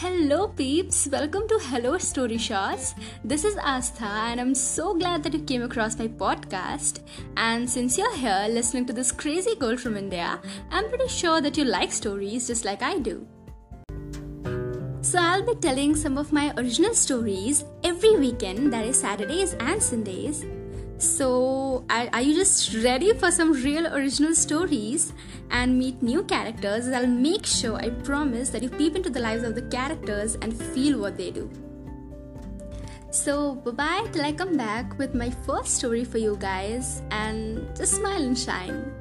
Hello, peeps. Welcome to Hello Story Shots. This is Astha, and I'm so glad that you came across my podcast. And since you're here listening to this crazy girl from India, I'm pretty sure that you like stories just like I do. So, I'll be telling some of my original stories every weekend, that is Saturdays and Sundays. So, are, are you just ready for some real original stories and meet new characters? I'll make sure I promise that you peep into the lives of the characters and feel what they do. So, bye bye till I come back with my first story for you guys and just smile and shine.